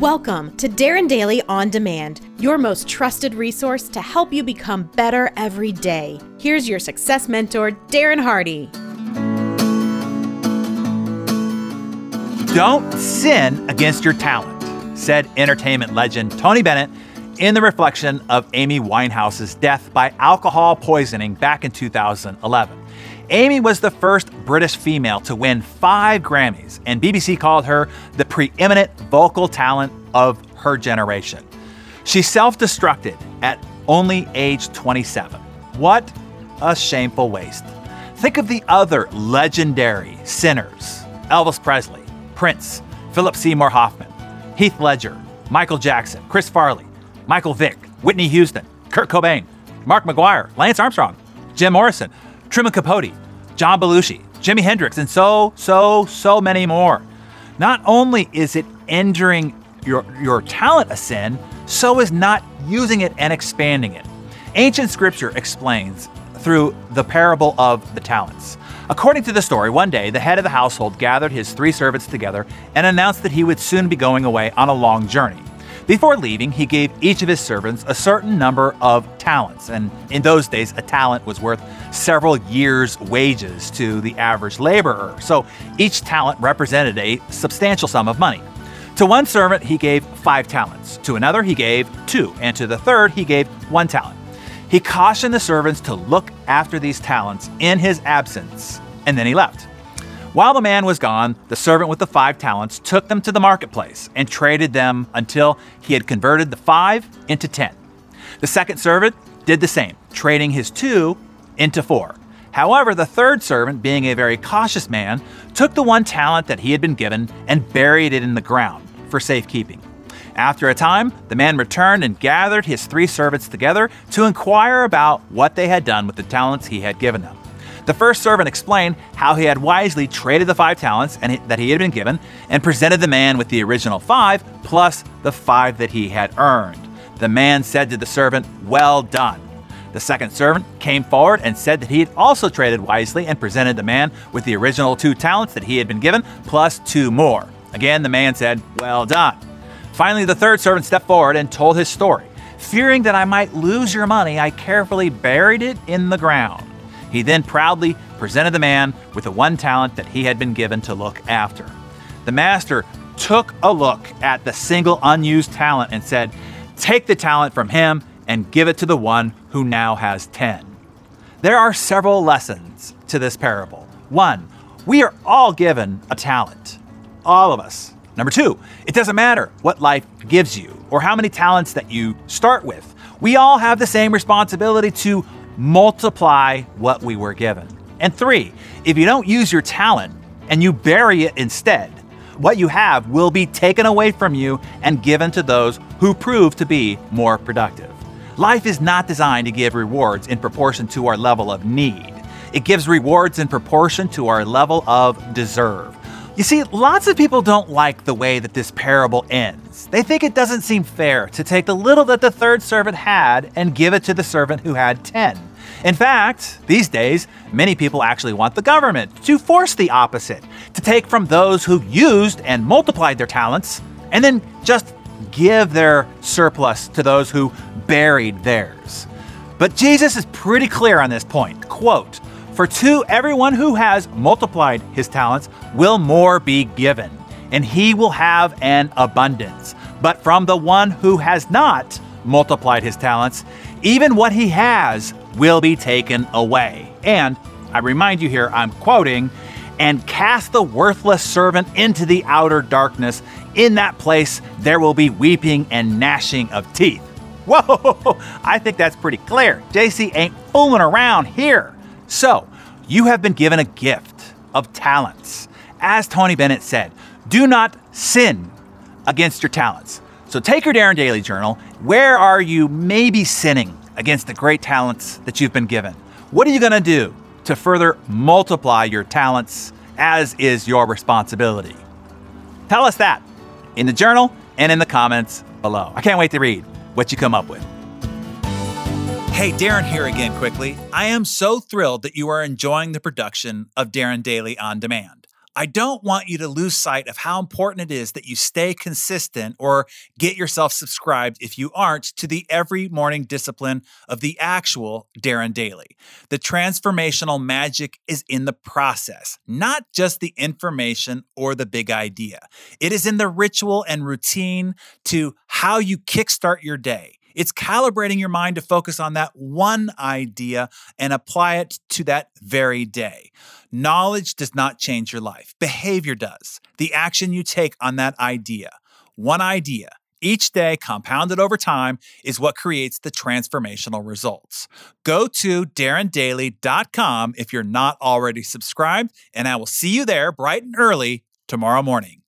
Welcome to Darren Daily On Demand, your most trusted resource to help you become better every day. Here's your success mentor, Darren Hardy. Don't sin against your talent, said entertainment legend Tony Bennett in the reflection of Amy Winehouse's death by alcohol poisoning back in 2011. Amy was the first British female to win five Grammys, and BBC called her the preeminent vocal talent of her generation. She self destructed at only age 27. What a shameful waste. Think of the other legendary sinners Elvis Presley, Prince, Philip Seymour Hoffman, Heath Ledger, Michael Jackson, Chris Farley, Michael Vick, Whitney Houston, Kurt Cobain, Mark McGwire, Lance Armstrong, Jim Morrison, Truman Capote, John Belushi, Jimi Hendrix, and so, so, so many more. Not only is it injuring your, your talent a sin, so is not using it and expanding it. Ancient scripture explains through the parable of the talents. According to the story, one day the head of the household gathered his three servants together and announced that he would soon be going away on a long journey. Before leaving, he gave each of his servants a certain number of talents, and in those days, a talent was worth several years' wages to the average laborer, so each talent represented a substantial sum of money. To one servant, he gave five talents, to another, he gave two, and to the third, he gave one talent. He cautioned the servants to look after these talents in his absence, and then he left. While the man was gone, the servant with the five talents took them to the marketplace and traded them until he had converted the five into ten. The second servant did the same, trading his two into four. However, the third servant, being a very cautious man, took the one talent that he had been given and buried it in the ground for safekeeping. After a time, the man returned and gathered his three servants together to inquire about what they had done with the talents he had given them. The first servant explained how he had wisely traded the five talents and that he had been given and presented the man with the original five plus the five that he had earned. The man said to the servant, Well done. The second servant came forward and said that he had also traded wisely and presented the man with the original two talents that he had been given plus two more. Again, the man said, Well done. Finally, the third servant stepped forward and told his story. Fearing that I might lose your money, I carefully buried it in the ground. He then proudly presented the man with the one talent that he had been given to look after. The master took a look at the single unused talent and said, Take the talent from him and give it to the one who now has 10. There are several lessons to this parable. One, we are all given a talent. All of us. Number two, it doesn't matter what life gives you or how many talents that you start with. We all have the same responsibility to multiply what we were given. And three, if you don't use your talent and you bury it instead, what you have will be taken away from you and given to those who prove to be more productive. Life is not designed to give rewards in proportion to our level of need. It gives rewards in proportion to our level of deserve. You see, lots of people don't like the way that this parable ends. They think it doesn't seem fair to take the little that the third servant had and give it to the servant who had 10. In fact, these days, many people actually want the government to force the opposite, to take from those who used and multiplied their talents and then just give their surplus to those who buried theirs. But Jesus is pretty clear on this point. Quote, For to everyone who has multiplied his talents will more be given, and he will have an abundance. But from the one who has not multiplied his talents, even what he has will be taken away. And I remind you here, I'm quoting, and cast the worthless servant into the outer darkness. In that place, there will be weeping and gnashing of teeth. Whoa, I think that's pretty clear. JC ain't fooling around here. So, you have been given a gift of talents. As Tony Bennett said, do not sin against your talents. So, take your Darren Daily Journal. Where are you maybe sinning against the great talents that you've been given? What are you going to do to further multiply your talents as is your responsibility? Tell us that in the journal and in the comments below. I can't wait to read what you come up with. Hey, Darren here again quickly. I am so thrilled that you are enjoying the production of Darren Daily On Demand. I don't want you to lose sight of how important it is that you stay consistent or get yourself subscribed if you aren't to the every morning discipline of the actual Darren Daily. The transformational magic is in the process, not just the information or the big idea. It is in the ritual and routine to how you kickstart your day. It's calibrating your mind to focus on that one idea and apply it to that very day. Knowledge does not change your life, behavior does. The action you take on that idea, one idea, each day compounded over time is what creates the transformational results. Go to darrendaily.com if you're not already subscribed, and I will see you there bright and early tomorrow morning.